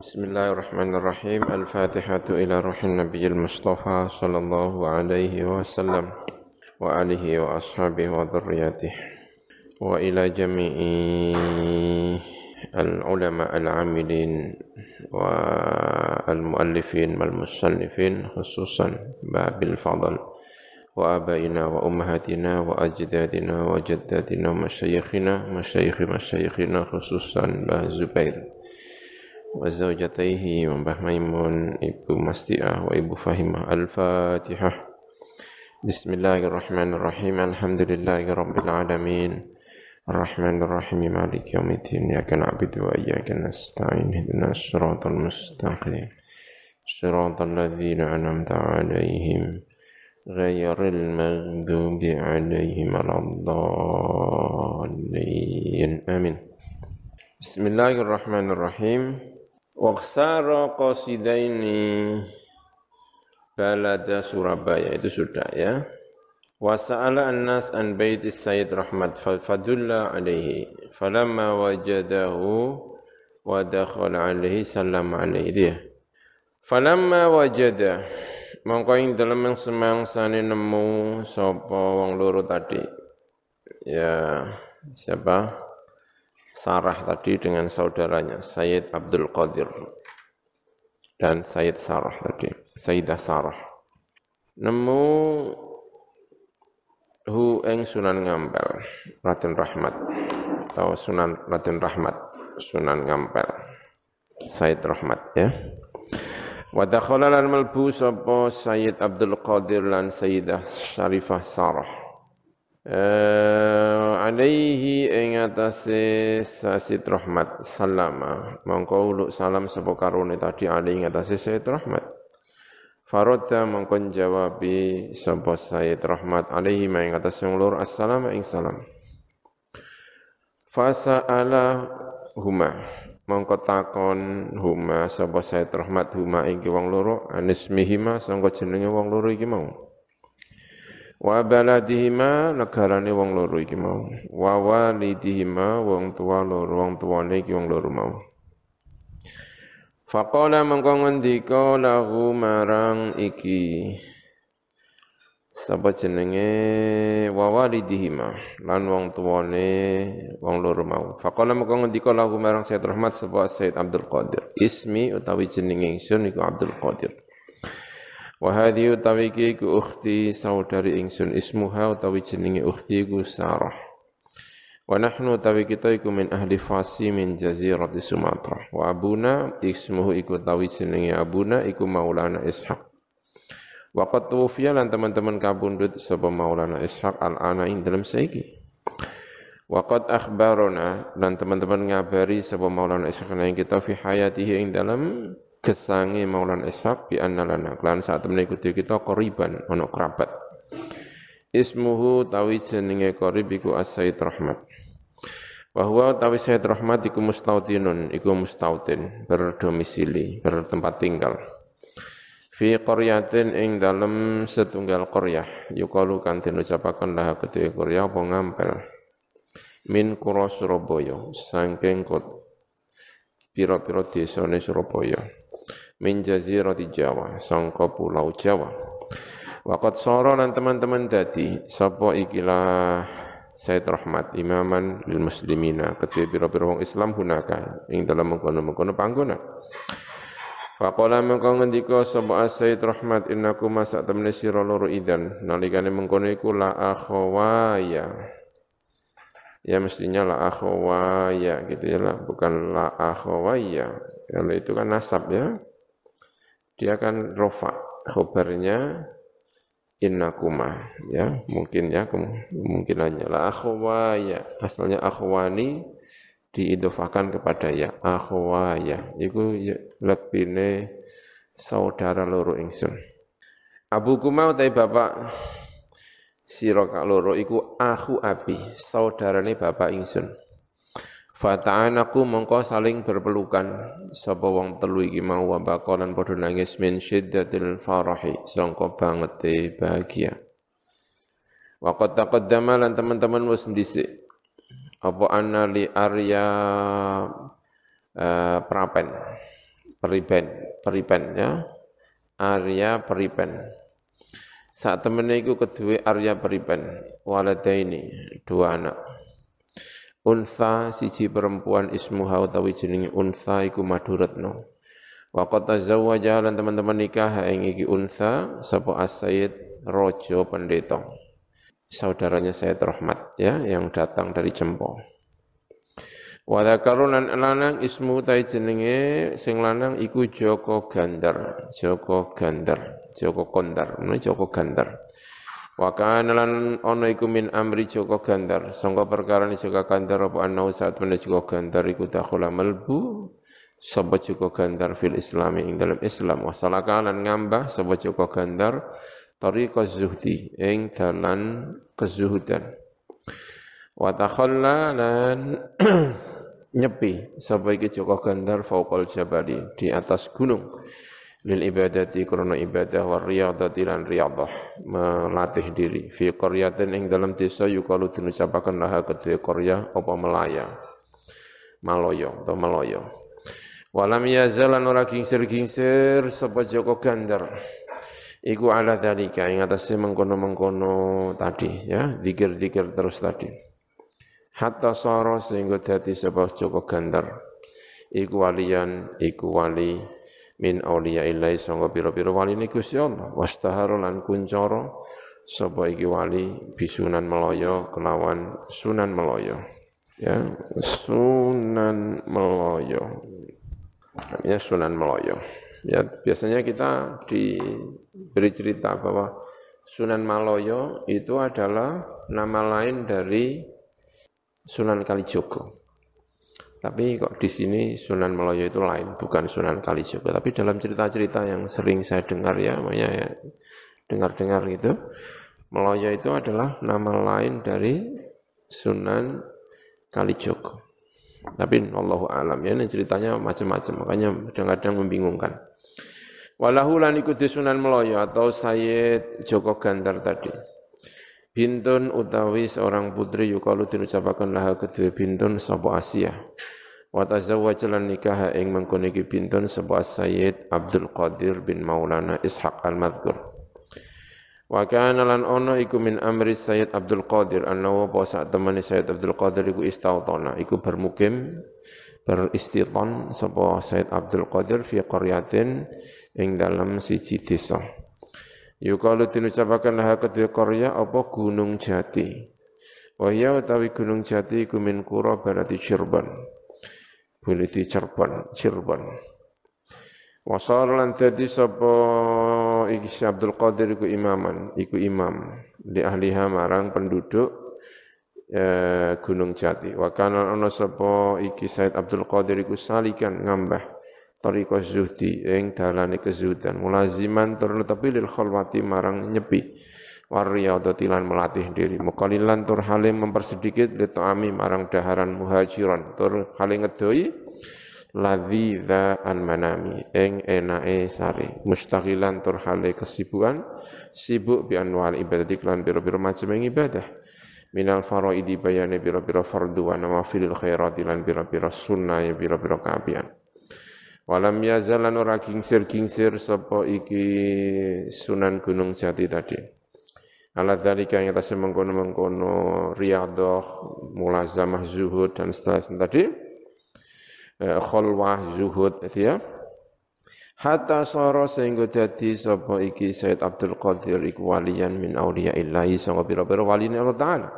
بسم الله الرحمن الرحيم. الفاتحة إلى روح النبي المصطفى صلى الله عليه وسلم وآله وأصحابه وذرياته وإلى جميع العلماء العاملين والمؤلفين والمصنفين خصوصا باب الفضل وآبائنا وأمهاتنا وأجدادنا وجداتنا ومشايخنا مشايخ مشايخنا خصوصا باه زبير. وزوجتيه ومبah Maimun Ibu Mastiah wa Ibu Fahimah Al-Fatihah Bismillahirrahmanirrahim Alhamdulillahirabbil alamin Ar-Rahmanir-Rahim Maliki yaumiddin Iyyaka na'budu wa iyyaka nasta'in Ihdinas siratal mustaqim Siratal ladzina an'amta 'alaihim غير المغضوب عليهم ولا الضالين آمين بسم الله الرحمن الرحيم Waksara qasidaini balada Surabaya itu sudah ya. Wasa'ala an-nas an baiti Sayyid Rahmat fadulla alaihi. Falamma wajadahu wa dakhala alaihi sallam alaihi dia. Falamma wajada mongko ing dalem semangsane nemu sapa wong loro tadi. Ya, siapa? Sarah tadi dengan saudaranya Sayyid Abdul Qadir dan Sayyid Sarah tadi, Sayyidah Sarah. Nemu hu eng Sunan Ngampel, Raden Rahmat atau Sunan Raden Rahmat, Sunan Ngampel. Sayyid Rahmat ya. Wa dakhala lan malbu sapa Sayyid Abdul Qadir lan Sayyidah Syarifah Sarah uh, alaihi ing atase sasid rahmat salama. Mongko uluk salam sapa karone tadi alaihi ing atase sasid rahmat. Faradda mongko jawabi sapa sayyid rahmat alaihi ing atase wong lur assalamu ing salam. Fasa'ala huma mongko takon huma sapa sayyid rahmat huma ing wong loro anismihima sangka jenenge wong loro iki mau wa baladihima negarane wong loro iki mau. Wa walidihima wong tua loro wong tuane iki wong loro mau. Faqala mengko ngendika lahu marang iki. Sapa jenenge? Wa walidihima lan wong tuane wong loro mau. Faqala mengko ngendika lahu marang Said Rahmat sapa Said Abdul Qadir. Ismi utawi jenenge ingsun iku Abdul Qadir Wa hadhi utawi iki ku ukhti saudari ingsun ismuha utawi jenenge ukhti ku Sarah. Wa nahnu utawi kita iku min ahli Fasi min jazirati Sumatera. Wa abuna ismuhu iku utawi jenenge abuna iku Maulana Ishaq. Wa qad tuwfiya lan teman-teman kabundut sapa Maulana Ishaq al-ana ing dalam saiki. Wa qad akhbarona dan teman-teman ngabari sapa Maulana Ishaq ing kita fi hayatihi ing dalam gesangi Maulana Ishaq bi anna lana. Klan saat temene kudu kita qoriban ana kerabat. Ismuhu tawi jenenge qarib iku as-sayyid rahmat. Bahwa tawi sayyid rahmat iku mustautinun iku mustautin berdomisili bertempat tinggal. Fi qaryatin ing dalem setunggal qaryah yukalu kan den ucapaken lah kedhe qaryah apa ngampel. Min kura Surabaya saking kot pira-pira desane Surabaya min jazirati Jawa sangka pulau Jawa. Waqat soro lan teman-teman dadi sapa ikilah Said Rahmat imaman lil muslimina ketua pira-pira wong Islam hunaka ing dalam mengkono-mengkono panggonan Faqala mengko ngendika sapa Said Rahmat innaku masak temne sira loro idan? Nalikane mengkono iku la akhawaya ya mestinya la akhawaya gitu ya lah bukan la akhawaya kalau itu kan nasab ya dia kan rofa khobarnya innakuma ya mungkin ya kemungkinannya la akhwaya asalnya akhwani diidofakan kepada ya akhwaya. Itu ya, lebihne saudara loro ingsun. Abu Kuma utai bapak sira loro iku aku abi saudarane bapak ingsun Fata'anaku mongko saling berpelukan sapa wong telu iki mau wa baqalan padha nangis min syiddatil farahi sangka bangete bahagia. Wa qad taqaddama lan teman-teman wis dhisik apa anna li Arya uh, Prapen. Peripen, Peripen ya. Arya Peripen. Saat temennya itu kedua Arya Peripen, waladaini, dua anak. Unsa siji perempuan ismuha utawi jenenge unsa iku Maduratno. Wa qad tazawwaja lan teman-teman nikah ing iki unsa sapa as-sayyid Rojo Pendeta. Saudaranya Sayyid Rahmat ya yang datang dari Jempo. Wa dzakarunan lanang ismu ta jenenge sing lanang iku Joko Gandar, Joko Gandar, Joko Kondar, Joko Gandar. Wa kana lan ana iku min amri Joko Gandar, sangka perkara ni Joko Gandar apa ana saat menawa Joko Gandar iku dakhula melbu sapa Joko Gandar fil Islami ing dalam Islam. Wa salaka lan ngambah sapa Joko Gandar tariqa zuhdi ing dalan kezuhudan. Wa takhalla lan nyepi sapa iki Joko Gandar fauqal jabali di atas gunung lil ibadati krana ibadah wa riyadati lan riyadah. Melatih diri. Fi qaryatin ing dalam desa yukalu dinucapaken laha kedue qarya apa melaya? Maloyo atau maloyo walam yazalan ora kingsir-kingsir sapa Joko Gandar? Iku ala dalika ing atase mengkono-mengkono tadi ya zikir-zikir terus tadi. Hatta sara sehingga dadi sapa Joko Gandar. Iku walian iku wali min auliya illahi sangga pira-pira waline Gusti Allah. Wastahara lan kuncara sapa iki wali? Bisunan meloyo kelawan sunan meloyo. Ya sunan meloyo. Ya sunan meloyo. Ya biasanya kita diberi cerita bahwa Sunan Maloyo itu adalah nama lain dari Sunan Kalijogo tapi kok di sini Sunan Meloyo itu lain, bukan Sunan Kalijogo. Tapi dalam cerita-cerita yang sering saya dengar ya, makanya ya, dengar-dengar itu, Meloyo itu adalah nama lain dari Sunan Kalijogo. Tapi Allah alam ya, ini ceritanya macam-macam, makanya kadang-kadang membingungkan. Walahu lan ikuti Sunan Meloyo atau Sayyid Joko Gandar tadi. Bintun utawi seorang putri yukalu dinucapakan laha kedua bintun sapa Asia. Wa tazawwaja lan nikah ing mengkono iki bintun sapa Sayyid Abdul Qadir bin Maulana Ishaq al-Madhkur. Wa kana lan ono iku min amri Sayyid Abdul Qadir annahu apa sak temani Sayyid Abdul Qadir iku istautana iku bermukim beristiton sapa Sayyid Abdul Qadir fi qaryatin ing dalam siji desa. Yukalu dinucapakan laha kedua Korea apa Gunung Jati. Wahya utawi Gunung Jati iku min kura berarti Cirebon. Boleh di Cirebon, Cirebon. Wasar lan dadi sapa iki Abdul Qadir iku imaman, iku imam di ahliha marang penduduk eh, Gunung Jati. Wa kana ana sapa iki Said Abdul Qadir iku salikan ngambah tariqah zuhdi ing dalane kezuhudan. Mulaziman tur netepi lil khalwati marang nyepi. Wariyadati lan melatih diri. Mukalilan tur halim mempersedikit li ta'ami marang daharan muhajiran. Tur halim ngedoi ladzi an manami ing enake sari mustaqilan tur hale kesibukan sibuk bi anwal ibadati lan biro-biro macam ibadah. Minal faraidi bayane biro-biro fardu wa nawafilil khairati lan biro-biro sunnah ya biro-biro kaapian Walam yazalan ora kingsir-kingsir sapa iki Sunan Gunung Jati tadi. Ala dzalika yang atas mengkono-mengkono riyadhah, mulazamah zuhud dan seterusnya tadi. Eh, khulwah zuhud itu ya. Hatta sara sehingga dadi sapa iki Said Abdul Qadir iku walian min auliya illahi sanga pira-pira waline Allah Ta'ala.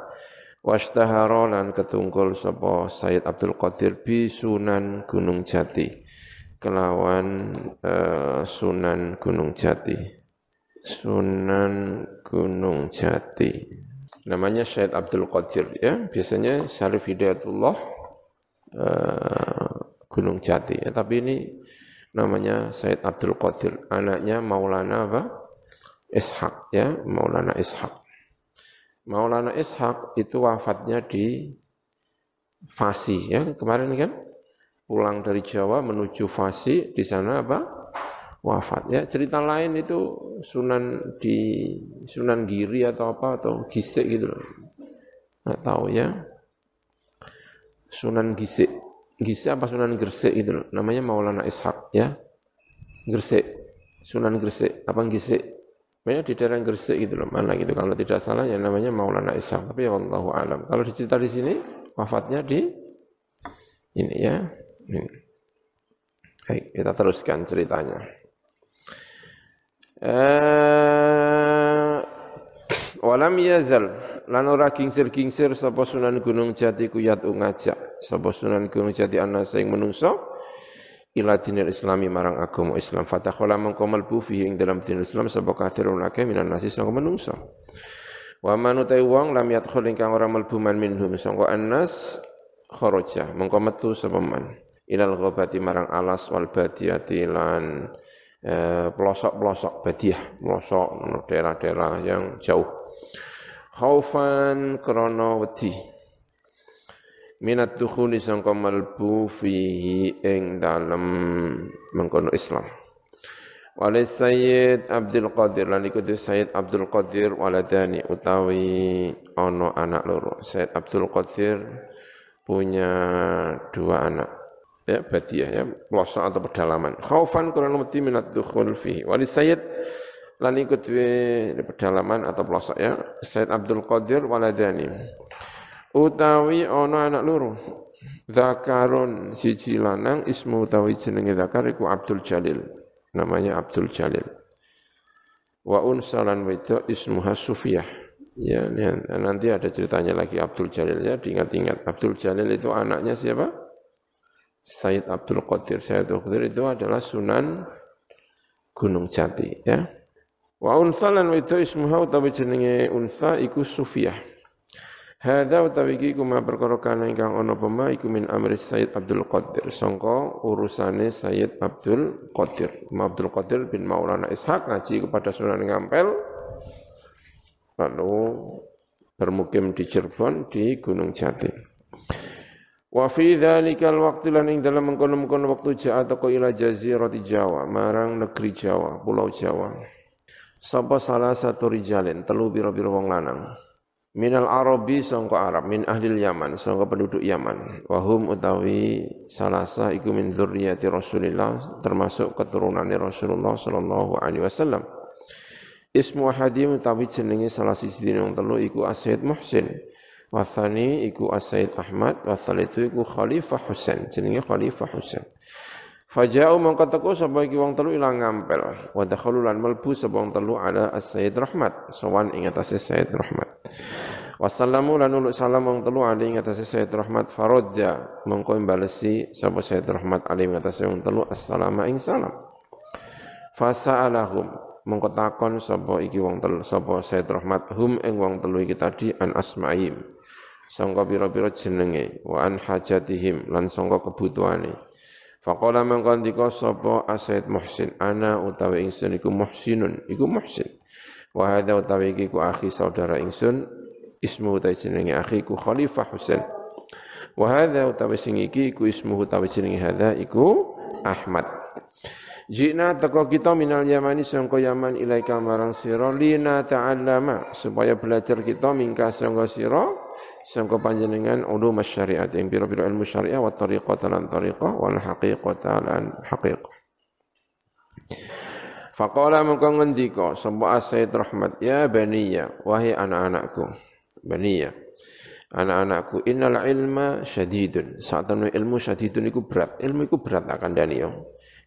Washtahara lan ketungkul sapa Said Abdul Qadir bi Sunan Gunung Jati kelawan uh, Sunan Gunung Jati. Sunan Gunung Jati. Namanya Syed Abdul Qadir ya, biasanya Syarif Hidayatullah uh, Gunung Jati. Ya, tapi ini namanya Syed Abdul Qadir, anaknya Maulana apa? Ishaq ya, Maulana Ishaq. Maulana Ishaq itu wafatnya di Fasi ya, kemarin kan pulang dari Jawa menuju Fasi di sana apa wafat ya cerita lain itu Sunan di Sunan Giri atau apa atau Gisik gitu loh nggak tahu ya Sunan Gisik Gisik apa Sunan Gresik gitu namanya Maulana Ishak ya Gresik, Sunan Gresik, apa Gresik? Banyak di daerah Gresik gitu loh, mana gitu. Kalau tidak salah yang namanya Maulana Ishaq. Tapi ya Allah alam. Kalau dicerita di sini, wafatnya di ini ya. Baik, kita teruskan ceritanya. Eh, walam yazal lan ora kingsir-kingsir sapa Sunan Gunung Jati kuyat ngajak sapa Sunan Gunung Jati ana sing menungso ila dinil islami marang agama Islam. Fatakhala mengko mlebu fihi ing dalam dinil Islam sapa kathirun akeh minan nasi sangka menungso. Wa man utai wong lam yadkhul ingkang ora mlebu man minhum sangka annas kharaja. Mengko metu sapa man ilal ghabati marang alas wal badiyati lan eh, pelosok-pelosok badiah pelosok daerah-daerah yang jauh khaufan krana wedi minat dukhuli sangka malbu fihi ing dalem mengkono Islam. Wali Sayyid Abdul Qadir lan iku Sayyid Abdul Qadir waladani utawi ono anak loro. Sayyid Abdul Qadir punya dua anak. Ya, badiah ya, pelosok atau pedalaman. Khaufan kurang mati minat dukhul fihi. Wali Sayyid lan ikut pedalaman atau pelosok ya. Sayyid Abdul Qadir waladani. Utawi ana anak loro. Zakarun siji lanang ismu utawi jenenge zakar iku Abdul Jalil. Namanya Abdul Jalil. Wa unsalan wedok ismuha Sufiyah. Ya nanti ada ceritanya lagi Abdul Jalil ya. Diingat-ingat Abdul Jalil itu anaknya siapa Sayyid Abdul Qadir Sayyid Abdul Qadir itu adalah Sunan Gunung Jati ya wa unsalan wedok ismuha utawi jenenge unsa iku Sufiyah Hadza utawi iki kuma perkara kana ingkang ana pema iku min amri Sayyid Abdul Qadir sangka urusane Sayyid Abdul Qadir. Abdul Qadir bin Maulana Ishaq ngaji kepada Sunan Ngampel lalu bermukim di Cirebon di Gunung Jati. Wa fi dzalikal waqti lan ing dalam mengkono-mengkono waktu ja'a teko ila jazirati Jawa, marang negeri Jawa, pulau Jawa. Sapa salah satu rijalin, telu biro-biro wong lanang. Minal arabi sangka Arab min ahli Yaman sangka penduduk Yaman. Wahum utawi salasa iku min dzurriyyati Rasulillah termasuk keturunan Rasulullah sallallahu alaihi wasallam. Ismu hadim utawi jenenge salah siji wong telu iku Asyid Muhsin Wathani iku Asyid Ahmad Wathalitu iku Khalifah Husain jenenge Khalifah Husain Faja'u mongko teko sapa iki wong telu ilang ngampel wa dakhalu lan melbu sapa wong telu ala As-Sayyid Rahmat sowan ing atase Rahmat Wassalamu lan uluk salam wong telu ali ing atase Rahmat faradja mengko balesi sapa Sayyid Rahmat ali ing atase wong telu assalamu ing salam. Fasa'alahum mengko takon sapa iki wong telu sapa Sayyid Rahmat hum ing wong telu iki tadi an asma'im. Sangka pira-pira jenenge wa an hajatihim lan sangka kebutuhane. Faqala mengko ndika sapa Asyid Muhsin ana utawi ingsun iku muhsinun iku muhsin. Wa hadza utawi iki ku akhi saudara ingsun ismu ta jenenge akhiku Khalifah Husain wa hadza utawi sing iki iku ismuhu utawi jenenge hadza iku Ahmad Jina teko kita minal Yamani sangka Yaman ilaika marang sira lina ta'allama supaya belajar kita mingka sangka sira sangka panjenengan ulum syariat yang pira-pira ilmu syariah wa tariqatan lan tariqah wal haqiqatan lan haqiqah. Faqala mengko ngendika sapa Rahmat ya baniya wahai anak-anakku baniya anak-anakku innal ilma syadidun. Saat ilmu syadidun iku berat ilmu iku berat akan dani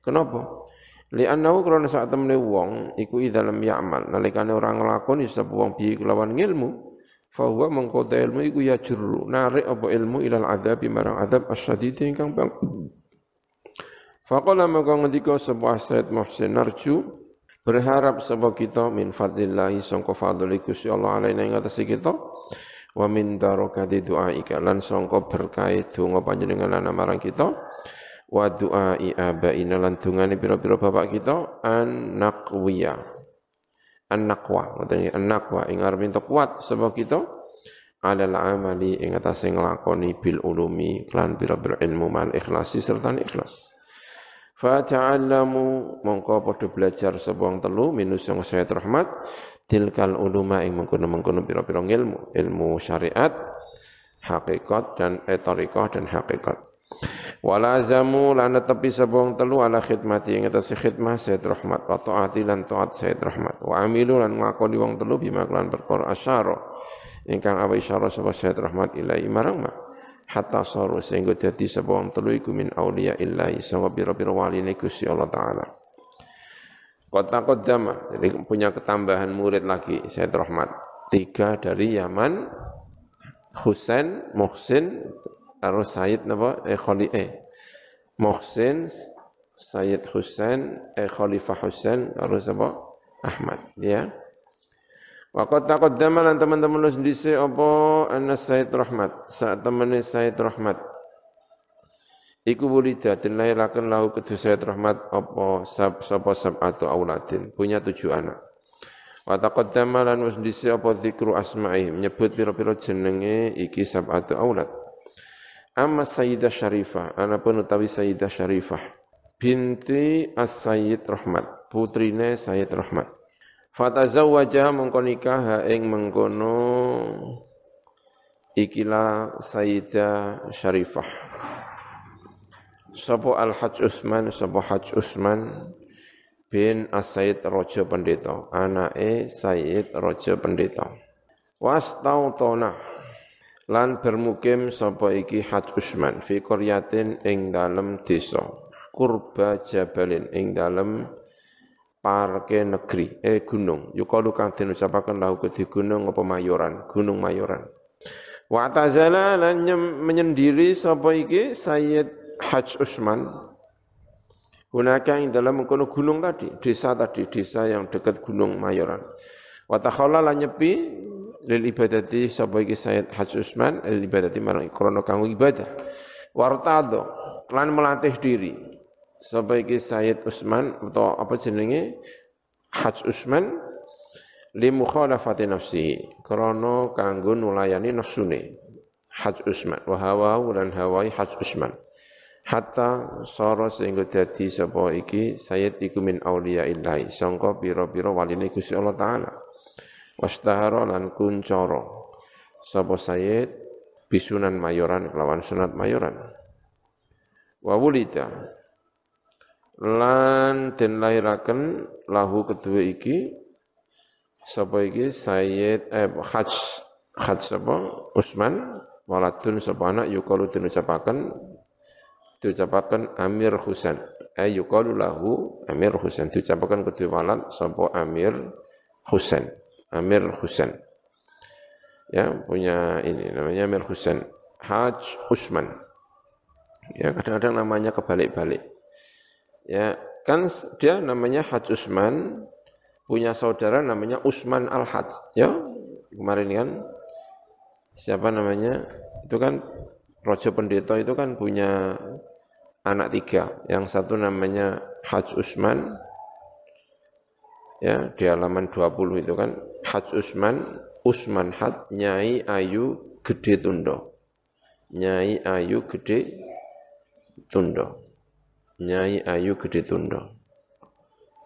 kenapa? Li'annahu krana saat temene wong iku idzalam ya'mal nalikane ora nglakoni sapa wong piye kelawan ilmu fa huwa mengkota ilmu iku ya juru narik apa ilmu ilal adzab marang adzab asyadid ingkang bang. Faqala maka ngendika sebuah Said Muhsin narju berharap sebab kita min fadlillahi sangka fadli Gusti Allah alaina ing atas kita wa min darokati du'aika lan sangka berkah donga panjenengan marang kita wa du'ai abaina lan dungane pira-pira bapak kita an naqwiya an naqwa ngoten an naqwa ing arep entuk kuat sebab kita alal amali ing atase nglakoni bil ulumi lan pira-pira ilmu man ikhlasi serta ikhlas. Fata'allamu. Mongko padha belajar sapa telu minus yang saya rahmat tilkal uluma ing mengkono-mengkono pira-pira ilmu, ilmu syariat, hakikat dan etorikoh dan hakikat. Wala zamu lan tepi sabong telu ala khidmati. Ing atas khidmah Sayyid Rahmat. Wa taati lan taat Sayyid Rahmat. Wa amilu lan ngakoni wong telu bima kelan perkara asyara. Ingkang awa isyara sapa Sayyid Rahmat ilai marang ma. Hatta saru sehingga dadi sapa telu iku min auliya illahi. Sanga pira-pira waline Gusti Allah taala. Kota Kodama, jadi punya ketambahan murid lagi, Sayyid Rahmat. Tiga dari Yaman, Husain, Muhsin, harus Sayyid napa eh Khali eh Muhsin Sayyid Husain eh Khalifah Husain harus apa Ahmad ya. Waqat taqaddama lan teman-teman wis dhisik apa? Anna Sayyid Rahmat. Saat temene Sayyid Rahmat. Iku wulida dilahiraken lahu kedua Sayyid Rahmat apa? Sab sapa sab atau auladin. Punya tujuh anak. Wa taqaddama lan wis dhisik apa? Zikru asma'i. Menyebut pira-pira jenenge iki sab atau aulad Amma Sayyidah Syarifah, anapun utawi Sayyidah Syarifah binti As-Sayyid Rahmat, putrine Sayyid Rahmat. Fatazawwaja mengko nikah ing mengkono ikilah Sayyidah Syarifah. Sapa Al-Hajj Utsman, sapa Hajj Utsman bin As-Sayyid Raja Pendeta, anake Sayyid Raja Pendeta. Wastautona lan bermukim sapa iki Haj Usman fi qaryatin ing dalem desa kurba jabalin ing dalem parke negeri eh gunung. Yukalu kang den ucapaken lahu kedhi gunung apa mayoran? Gunung mayoran. Wa tazala lan menyendiri sapa iki Sayyid Haj Usman. Gunaka ing dalam mengkono gunung tadi, desa tadi, desa yang dekat gunung Mayoran. Wa takhalla lan nyepi lil ibadati sapa iki Sayyid Haji Usman lil ibadati marang krana kanggo ibadah. Wartado lan melatih diri. Sapa iki Sayyid Usman atau apa jenenge? Haji Usman li mukhalafati nafsihi krana kanggo nulayani nafsune. Haji Usman wa hawa lan hawai Haji Usman. Hatta sara sehingga dadi sapa iki Sayyid iku min auliya illahi. Sangka pira-pira Allah taala wastahara lan kuncara sapa Sayyid bisunan mayoran kelawan sunat mayoran. Wa lan den lahiraken lahu kedua iki sapa iki? Sayyid eh Haj Haj sapa? Usman. Waladun sapa anak? Yukalu den ucapaken diucapaken Amir Husain. Ay yukalu lahu Amir Husain. Diucapaken kedua walad sapa Amir Husain Amir Husain. Ya, punya ini namanya Amir Husain. Haj Usman. Ya, kadang-kadang namanya kebalik-balik. Ya, kan dia namanya Haj Usman, punya saudara namanya Usman Al-Haj. Ya, kemarin kan siapa namanya? Itu kan Rojo Pendeta itu kan punya anak tiga. Yang satu namanya Haj Usman, ya di halaman 20 itu kan Haj Usman Usman Had Nyai Ayu Gede Tundo. Nyai Ayu Gede Tundo. Nyai Ayu Gede Tundo.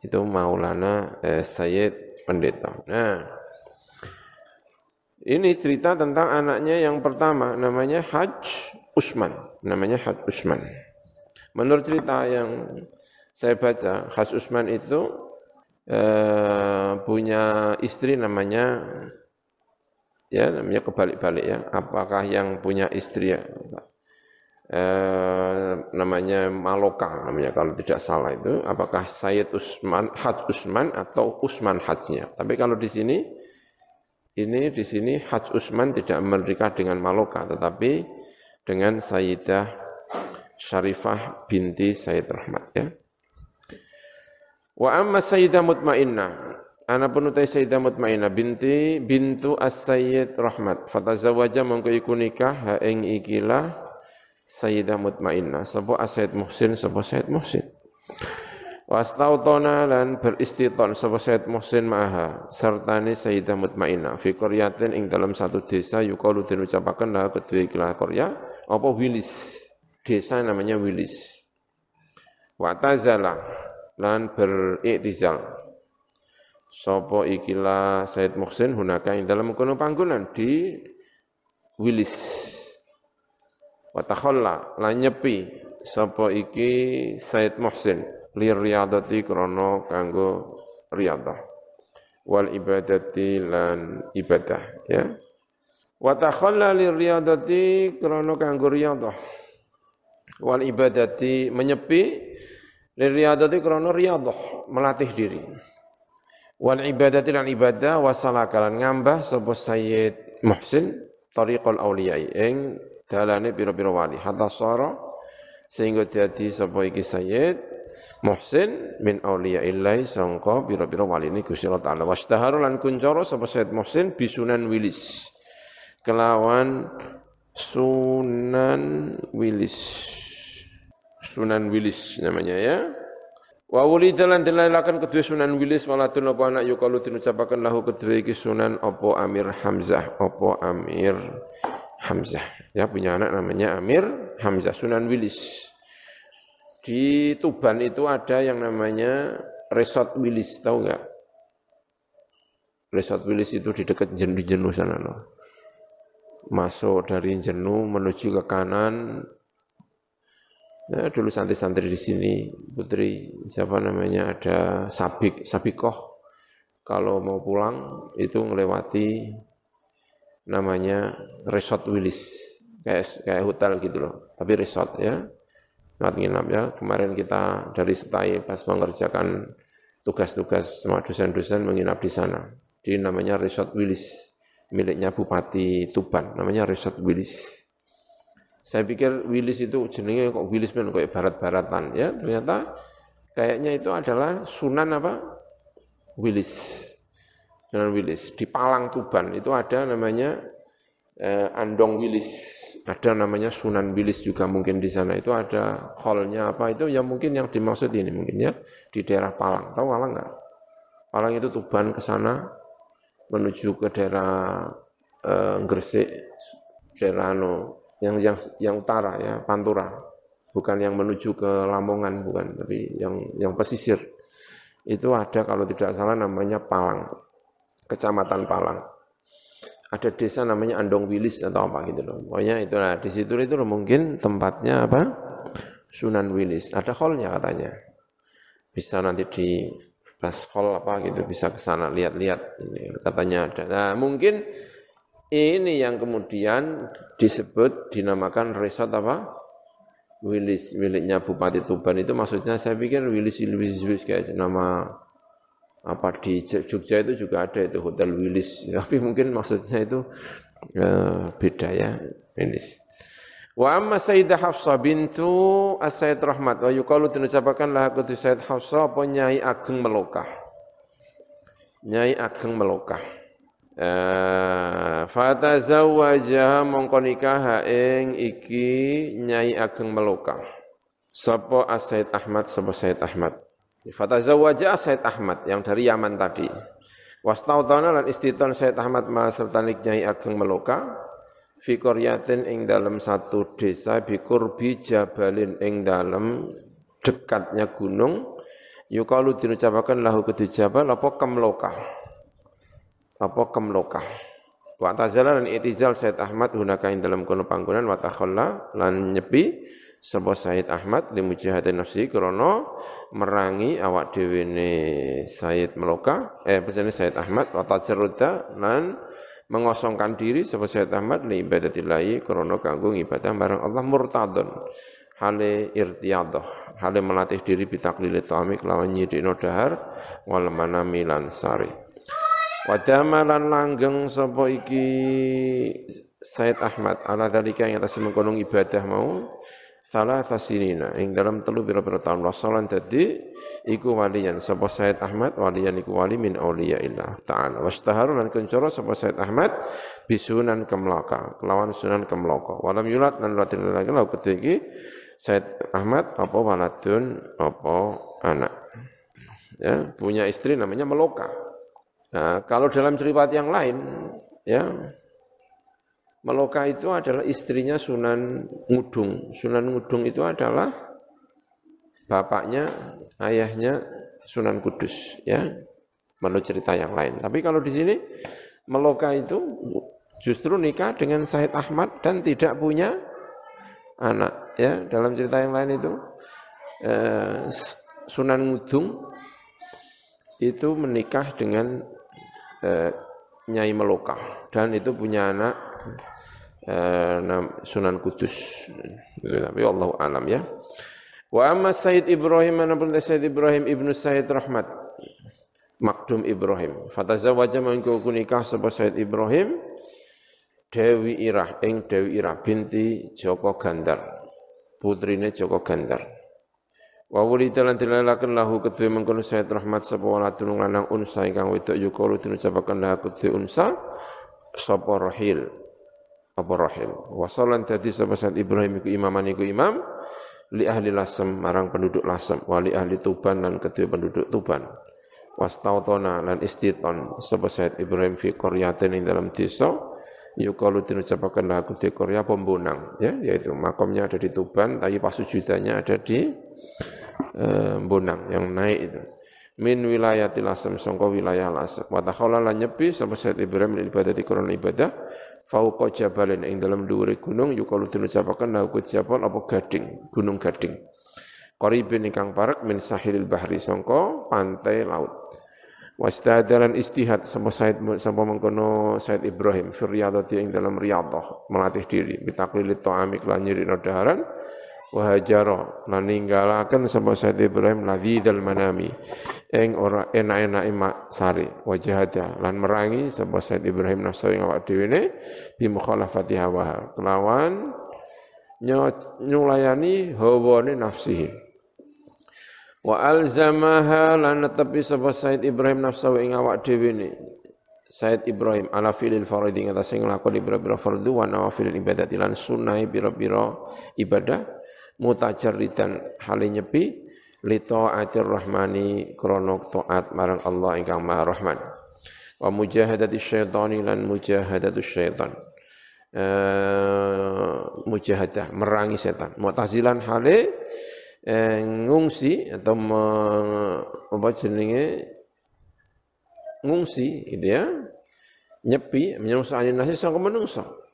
Itu Maulana eh, Sayyid Pendeta. Nah ini cerita tentang anaknya yang pertama namanya Haj Usman. Namanya Haj Usman. Menurut cerita yang saya baca Haj Usman itu eh, punya istri namanya ya namanya kebalik-balik ya. Apakah yang punya istri ya, eh, namanya Maloka namanya kalau tidak salah itu apakah Sayyid Usman Haj Usman atau Usman Hajnya. Tapi kalau di sini ini di sini Haj Usman tidak menikah dengan Maloka tetapi dengan Sayyidah Syarifah binti Sayyid Rahmat ya. Wa amma Sayyidah Mutmainnah Ana pun utai Sayyidah Mutmainnah binti bintu As-Sayyid Rahmat. Fatazawaja mongko iku nikah ha ing ikilah Sayyidah Mutmainnah. Sapa As-Sayyid Muhsin, sapa Sayyid Muhsin. Wastautona lan beristiton sapa Sayyid Muhsin ma'aha sertane Sayyidah Mutmainnah fi qaryatin ing dalam satu desa yuqalu den ucapaken lah kedua ikilah qarya apa Wilis. Desa namanya Wilis. Wa tazala lan beriktizal. Sapa ikilah Said Muhsin hunaka ing dalam kono panggonan di Wilis wa takhalla lan nyepi sapa iki Said Muhsin li riyadati krana kanggo riyadah wal ibadati lan ibadah ya. Wa takhalla li riyadati krana kanggo riyadah wal ibadati menyepi li riyadati krana riyadah melatih diri. Wal ibadati lan ibadah wasalakalan ngambah sapa Sayyid Muhsin tariqul auliyai ing dalane pira-pira wali. Hatta sara sehingga jadi sapa iki Sayyid Muhsin min auliya illahi sangka bira-bira wali ini Allah Ta'ala. Wastaharu lan kuncara sapa Sayyid Muhsin bisunan wilis. Kelawan Sunan Wilis Sunan Wilis namanya ya Wa wuli jalan dilailakan kedua Sunan Wilis walatun apa anak yukalu dinucapakan lahu kedua iki Sunan opo Amir Hamzah opo Amir Hamzah ya punya anak namanya Amir Hamzah Sunan Wilis di Tuban itu ada yang namanya Resort Wilis, tahu nggak? Resort Wilis itu di dekat jenuh, jenuh sana loh. Masuk dari jenuh menuju ke kanan. Ya, dulu santri-santri di sini, putri siapa namanya ada Sabik, Sabikoh. Kalau mau pulang itu melewati namanya Resort Wilis, kayak kayak hotel gitu loh, tapi resort ya tempat nginap ya. Kemarin kita dari Setai pas mengerjakan tugas-tugas sama dosen-dosen menginap di sana. Di namanya Resort Willis, miliknya Bupati Tuban, namanya Resort Willis. Saya pikir Willis itu jenenge kok Willis men kayak barat-baratan ya, ternyata kayaknya itu adalah Sunan apa? Willis. Sunan Willis di Palang Tuban itu ada namanya eh, Andong Wilis, ada namanya Sunan Wilis juga mungkin di sana itu ada hallnya apa itu yang mungkin yang dimaksud ini mungkin ya di daerah Palang. Tahu Palang nggak? Palang itu Tuban ke sana menuju ke daerah eh, Gresik, daerah no, yang yang yang utara ya Pantura, bukan yang menuju ke Lamongan bukan, tapi yang yang pesisir itu ada kalau tidak salah namanya Palang, kecamatan Palang ada desa namanya Andong Wilis atau apa gitu loh. Pokoknya itulah di situ itu loh, mungkin tempatnya apa? Sunan Wilis. Ada hallnya katanya. Bisa nanti di pas hall apa gitu bisa ke sana lihat-lihat katanya ada. Nah, mungkin ini yang kemudian disebut dinamakan resort apa? Wilis miliknya Bupati Tuban itu maksudnya saya pikir Wilis Wilis, Wilis kayak nama apa di Jogja itu juga ada itu Hotel Willis, tapi mungkin maksudnya itu uh, beda ya Willis. Wa amma Sayyidah Hafsah bintu As-Sayyid Rahmat wa yuqalu dinucapakan lah aku Sayyid Hafsah apa Nyai Ageng Melokah. Nyai Ageng Melokah. Uh, fatazawwaja mongko nikah ing iki Nyai Ageng Melokah. Sapa As-Sayyid Ahmad sapa Sayyid Ahmad. Fatazawwaja Said Ahmad yang dari Yaman tadi. Wastautana lan istiton Said Ahmad ma sertanik Nyai Ageng Meloka fi qaryatin ing dalam satu desa bikurbi jabalin ing dalam dekatnya gunung yukalu dinucapakan lahu kudu jabal apa kemloka apa kemloka wa tazala lan itizal Said Ahmad hunaka ing dalam kono panggonan wa takhalla lan nyepi sapa Said Ahmad li mujahadin nafsi krana merangi awak dhewe ne Said Meloka eh pesene Said Ahmad wa tajarruda lan mengosongkan diri sapa Said Ahmad li ibadatillahi krana kanggo ibadah marang Allah murtadun hale irtiyadah hale melatih diri bitaklil ta'ami lawan nyidikno dahar wal manami lan sari Wadamalan langgeng sapa iki Said Ahmad. Ala dalika yang atas mengkonong ibadah mau. Salah tasinina ing dalam telu pira-pira tahun wasalan dadi iku waliyan sapa Said Ahmad waliyan iku wali min auliya illah ta'ala. Wastaharu lan kencoro sapa Said Ahmad bisunan kemlaka kelawan sunan kemlaka walam yulat lan latin lagi lau ketiki Said Ahmad apa waladun apa anak. Ya punya istri namanya Meloka nah kalau dalam cerita yang lain ya Meloka itu adalah istrinya Sunan Ngudung. Sunan Ngudung itu adalah bapaknya, ayahnya Sunan Kudus, ya. Menurut cerita yang lain. Tapi kalau di sini Meloka itu justru nikah dengan Said Ahmad dan tidak punya anak. ya dalam cerita yang lain itu eh, Sunan Ngudung itu menikah dengan eh, Nyai Meloka dan itu punya anak eh, Sunan Kudus. Tapi Allah alam ya. Wa amma Sayyid Ibrahim mana pun Sayyid Ibrahim ibnu Sayyid Rahmat Makdum Ibrahim. Fatazawaja mengko nikah sapa Sayyid Ibrahim Dewi Irah ing Dewi Irah binti Joko Gandar. Putrine Joko Gandar. Wa wulida lan dilalaken lahu kedue mengkono Sayyid Rahmat sapa waladun lanang unsa ingkang wedok yukalu dinucapaken lahu kedue unsa sapa Rahil. Apa Rahil. Wasalan dadi sapa Sayyid Ibrahim iku imaman iku imam li ahli lasem marang penduduk lasem wali ahli tuban dan kedua penduduk tuban wastautona lan istiton sapa Said Ibrahim fi qaryatin ing dalam desa yukalu diucapaken lagu di Korea pembunang ya yaitu makamnya ada di Tuban tapi pasujudannya ada di e, Bonang yang naik itu. Min wilayah tilasem sangka wilayah lasem wa takhala lan nyepi sapa Said Ibrahim ibadah di ibadah. Fauqa jabalin ing dalam dhuwure gunung yukalu diucapaken lahu siapa apa gading gunung gading. Qaribin ingkang parek min sahilil bahri sangka pantai laut. Wastadalan istihad sama Said sama mengkono Said Ibrahim fi riyadati ing dalam riyadah melatih diri. Bitaklil ta'ami kelan nyiri daharan wa hajara lan ninggalaken sapa Said Ibrahim ladzidal manami. Ing ora enak-enak mak sari wa jahada lan merangi sapa Said Ibrahim nafsu ing awak dhewe ne bi mukhalafati hawa. Kelawan nyulayani hawane nafsihi. Wa alzamaha lan netepi sapa Said Ibrahim nafsu ing awak dhewe ne Said Ibrahim ala filil atas sing lakoni biro-biro fardhu wa nawafil ibadat lan sunah biro-biro ibadah mutajarridan hale nyepi li taatir rahmani krana taat marang Allah ingkang Maha Rahman. Wa mujahadati syaitani lan mujahadatu syaitan. Uh, mujahadah merangi setan. Mu'tazilan hale eh, ngungsi atau me, apa jenenge? Ngungsi gitu ya. Nyepi menyengsani nasi sang menungso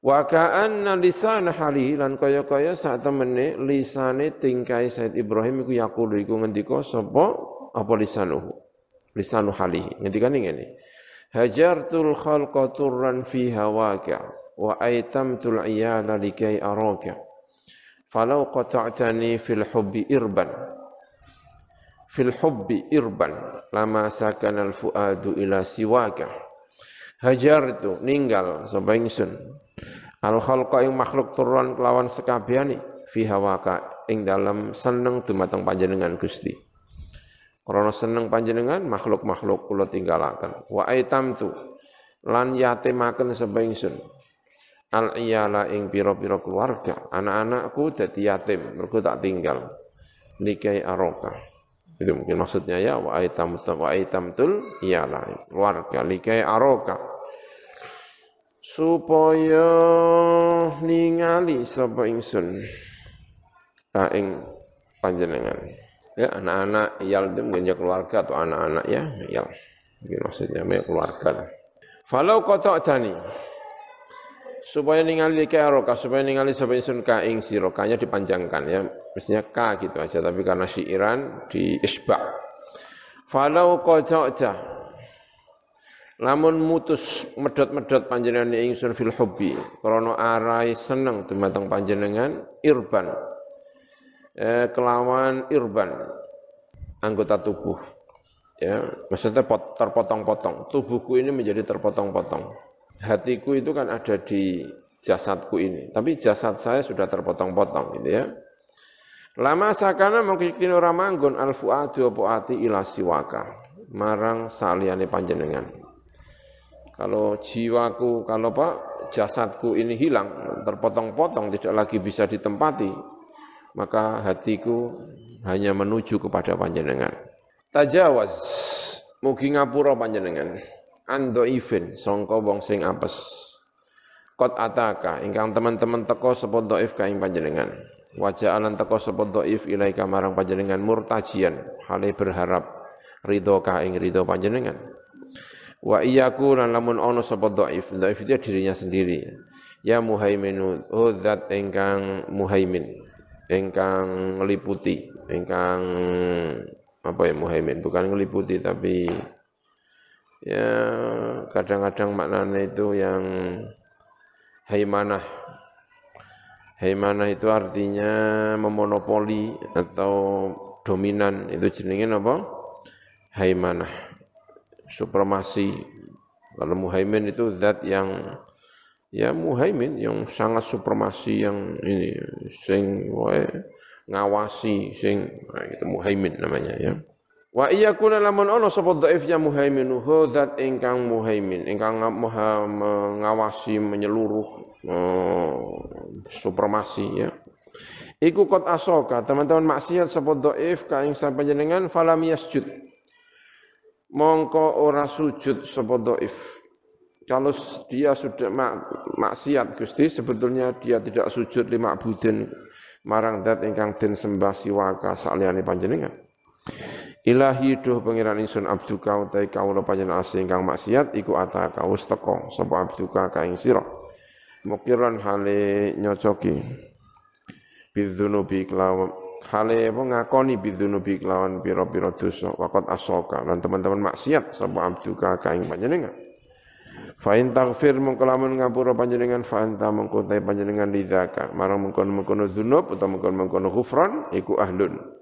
Wa ka'anna lisan hali lan kaya-kaya sak temene lisane tingkai Said Ibrahim iku yaqulu iku ngendika sapa? Apa lisanuhu? Lisanu halihi. Ngendikan ngene. Hajartul khalqa turran fi hawaka wa aitamtul iyala likai araka. Falau qata'tani fil hubbi irban. Fil hubbi irban lama sakana al fuadu ila siwaka. Hajartu ninggal sapa ingsun Al khalqa ing makhluk turun kelawan sekabehane fi hawaka ing dalam seneng dumateng panjenengan Gusti. Krana seneng panjenengan makhluk-makhluk kula tinggalaken. Wa aitam tu lan yatimaken sapa ingsun. Al iyala ing pira-pira keluarga, anak-anakku dadi yatim, mergo tak tinggal. Nikai aroka. Itu mungkin maksudnya ya wa aitam wa aitam tul iyala keluarga likai aroka supaya ningali sapa ingsun? Ka ing panjenengan. Ya anak-anak iyal itu keluarga atau anak-anak ya iyal. Mungkin maksudnya ya keluarga falau jani. Supaya ningali ka roka supaya ningali sapa ingsun ka ing sirokanya dipanjangkan ya. Mestinya ka gitu aja tapi karena syiiran di isba. Falau qata'ta Lamun mutus medot-medot panjenengan ingsun fil hubbi krana arai seneng dumateng panjenengan irban. Eh, kelawan irban anggota tubuh. Ya maksudnya terpotong-potong. Tubuhku ini menjadi terpotong-potong. Hatiku itu kan ada di jasadku ini. Tapi jasad saya sudah terpotong-potong gitu ya. Lama sakana mungkin ora manggon al fuadu ila siwaka. Marang saliyane panjenengan kalau jiwaku, kalau Pak jasadku ini hilang, terpotong-potong, tidak lagi bisa ditempati, maka hatiku hanya menuju kepada panjenengan. Tajawaz, mugi ngapura panjenengan. Ando ifin, songko wong sing apes. Kot ataka, ingkang teman-teman teko sepot doif ka ing panjenengan. Wajah alan teko sepot doif ilaika marang panjenengan murtajian, hale berharap ridho ka ing ridho panjenengan Wa iyyaku lan lamun ono sapa dhaif, dhaif itu dirinya sendiri. Ya muhaiminu, oh zat engkang muhaimin, engkang ngeliputi, engkang apa ya muhaimin, bukan ngeliputi tapi ya kadang-kadang maknanya itu yang haimanah. Haimanah itu artinya memonopoli atau dominan. Itu jenenge apa? Haimanah supremasi kalau muhaimin itu zat yang ya muhaimin yang sangat supremasi yang ini sing wae ngawasi sing nah, itu muhaimin namanya ya Wa iya kuna lamun ono sapa dhaifnya muhaimin hu zat ingkang muhaimin ingkang maha mengawasi menyeluruh uh, supremasi ya. Iku kot asoka teman-teman maksiat sapa dhaif ka ing panjenengan falam yasjud. Mongko ora sujud sapa dhaif. Kalau dia sudah mak, maksiat Gusti sebetulnya dia tidak sujud lima budin marang zat ingkang den sembah siwaka saliyane panjenengan. Ilahi duh pangeran insun abduka utai kawula panjenengan asing kang maksiat iku ata kaus teko sapa abduka ka ing sira. Mukiran hale nyocoki bidzunubi kelawan hale ngakoni bidzunubi kelawan pira-pira dosa waqat asoka lan teman-teman maksiat sapa abduka ka ing panjenengan. Fa in taghfir ngapura panjenengan fa anta mongko panjenengan lidzaka marang mengkono-mengkono dzunub utawa mengkono-mengkono ghufran iku ahlun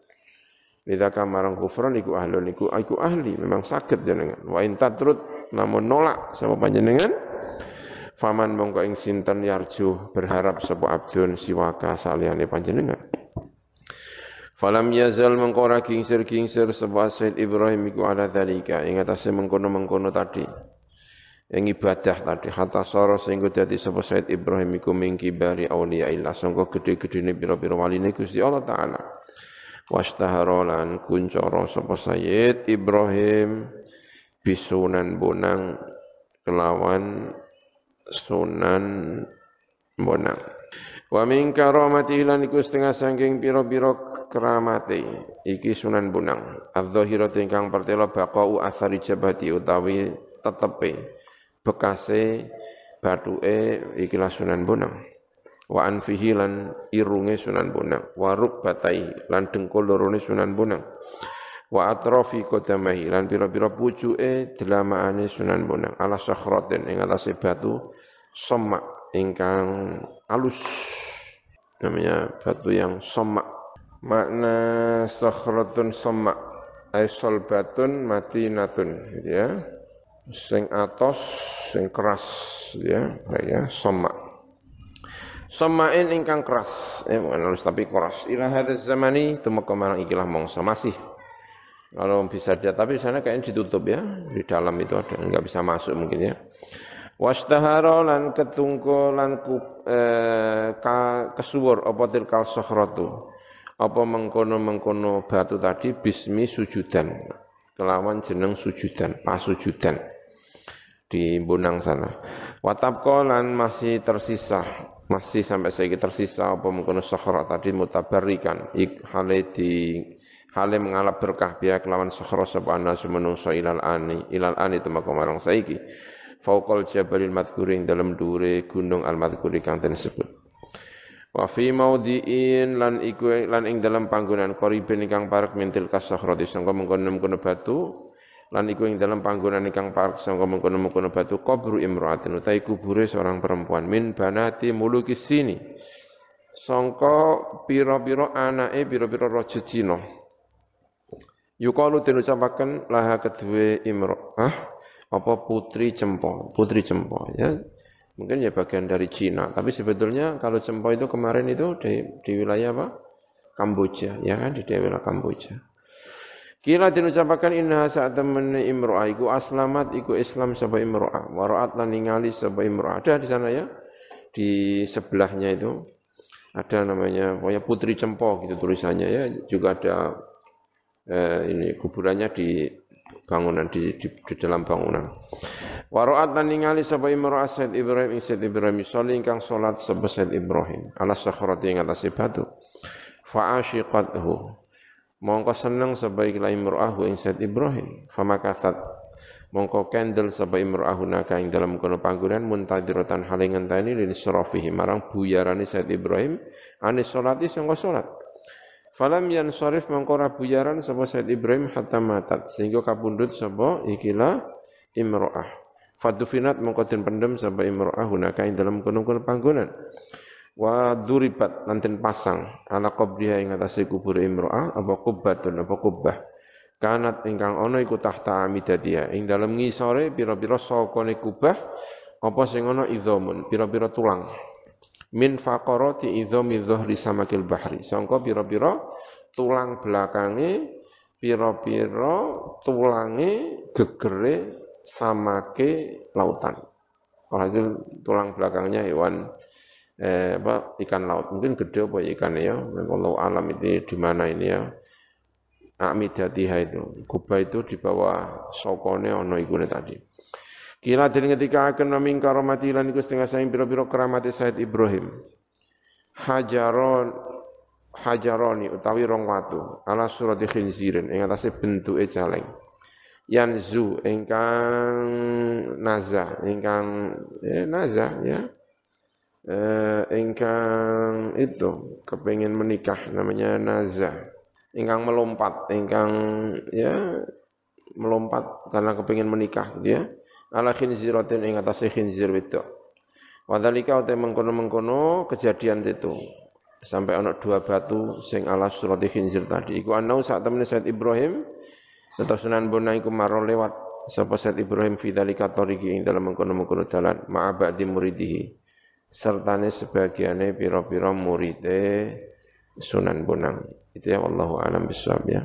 Lidaka marang kufran iku ahlun iku iku ahli memang sakit jenengan. Wa in tatrut namun nolak sama panjenengan faman mongko ing sinten yarju berharap sapa abdun siwaka saliyane panjenengan. Falam yazal mengko ora kingsir-kingsir sapa Said Ibrahim iku ala dalika ing atase mengkono-mengkono tadi. Ing ibadah tadi. Hatta sara sehingga dadi sapa Said Ibrahim iku mingki bari auliya illah sangka gede-gedene pira-pira waline Gusti Allah taala. Wastaharolan kuncoro sapa Sayyid Ibrahim bisunan bonang kelawan sunan bonang Wa min karamati lan iku setengah saking pira-pira keramate iki sunan bonang. Adz-dzahiratu ingkang pertela baqau asari jabati utawi tetepe. Bekase batuke ikilah sunan bonang. Wa anfihi lan irunge Sunan Bonang. Wa rukbatai lan dengkul lorone Sunan Bonang. Wa atrafi qadamahi lan pira-pira pucuke delamaane Sunan Bonang. Ala sakhratin ing atase batu semak ingkang alus namanya batu yang semak makna sakhratun semak ay solbatun matinatun gitu ya. Sing atos sing keras ya. Ya semak Samain ingkang keras, eh bukan harus tapi keras. Ila hadis zamani tumeka marang ikilah mongso masih. Kalau bisa dia, tapi sana kayaknya ditutup ya, di dalam itu ada, enggak bisa masuk mungkin ya. Wastahara lan ketungko lan ku, eh, ka, kesuwur apa tilkal sokrotu. Apa mengkono-mengkono batu tadi bismi sujudan. Kelawan jeneng sujudan, pasujudan di Bunang sana. Watabko lan masih tersisa masih sampai saya tersisa apa mengkono sakhra tadi mutabarikan ik hale di hale mengalap berkah biak lawan sakhra sapa ana sumenungso ilal ani ilal ani temako marang saiki fauqal jabalil madhkuri dalam dure gunung al madhkuri kang den sebut wa fi maudhi'in lan iku lan ing dalam panggonan qaribin ingkang parek mintil kasakhrati sangka mengkono-mengkono batu lan iku ing dalam panggonan ingkang parek sangka mengkono-mengkono batu kubru imra'atin utai kubure seorang perempuan min banati muluki sini. Sangka pira-pira anake pira-pira raja Cina. Yukalu den laha kedue imra'ah apa putri cempo putri cempo ya mungkin ya bagian dari Cina tapi sebetulnya kalau cempo itu kemarin itu di, di wilayah apa Kamboja ya kan di daerah Kamboja Kila den ucapaken inna saat temen imro'ah iku aslamat iku Islam sapa imro'ah. Waraat lan ningali sapa imro'ah. Ada di sana ya. Di sebelahnya itu ada namanya pokoknya Putri Cempo gitu tulisannya ya. Juga ada eh, ini kuburannya di bangunan di, di, di dalam bangunan. Waraat lan ningali sapa imro'ah Said Ibrahim ing Said Ibrahim sholli ingkang salat sapa Said Ibrahim. Ala sakhrati ing atase batu. Fa ashiqathu mongko seneng sebaik la imra'ah ing Said Ibrahim. Famakathat mongko kendel sapa imra'ahuna ka ing dalam kono panggonan muntadiratan hale ngenteni lin syarafihi marang buyarane Said Ibrahim. Anis salati sangka salat falam yansarif mongko ra buyaran sapa Said Ibrahim hatta matat. Sehingga kapundhut sapa ikilah imra'ah fadufinat mongko den pendem sapa imra'ahuna ka ing dalam kono-kono panggonan. Wa duribat nanten pasang ala qabriha ing atase kubur imra'ah apa kubbatun apa kubbah. Kanat ingkang ana iku tahta amidadia ing dalem ngisore pira-pira sakone kubah apa sing ana idzamun pira-pira tulang min faqarati idzami dhahri samakil bahri. Sangka pira-pira tulang belakange pira-pira tulange gegere samake lautan. Alhasil tulang belakangnya hewan eh, apa ikan laut. Mungkin gede apa ikan ya? Allah alam itu di mana ini ya? Amidatiha itu. Kuba itu di bawah sokone ono ikune tadi. Kila den ketika akan naming karomati lan iku setengah saing pira-pira keramati Said Ibrahim. Hajaron hajaroni utawi rong watu ala surati khinzirin ing atase bentuke caleng. Yanzu ingkang naza ingkang eh, naza ya. Eh, ingkang itu kepengen menikah namanya naza ingkang melompat, ingkang ya melompat karena kepingin menikah gitu ya. Ala khinziratin ing atase khinzir wedok. Wadhalika uta mengkono-mengkono kejadian itu. Sampai ana dua batu sing ala surati khinzir tadi. Iku anau saat temen Said Ibrahim tetap Sunan Bona iku maro lewat sapa Said Ibrahim fi dzalika tariqi ing dalam mengkono-mengkono dalan ma'abadi muridihi sertane sebagiane pira-pira muride Sunan Bonang. Itu yang Allah alam bisawab ya.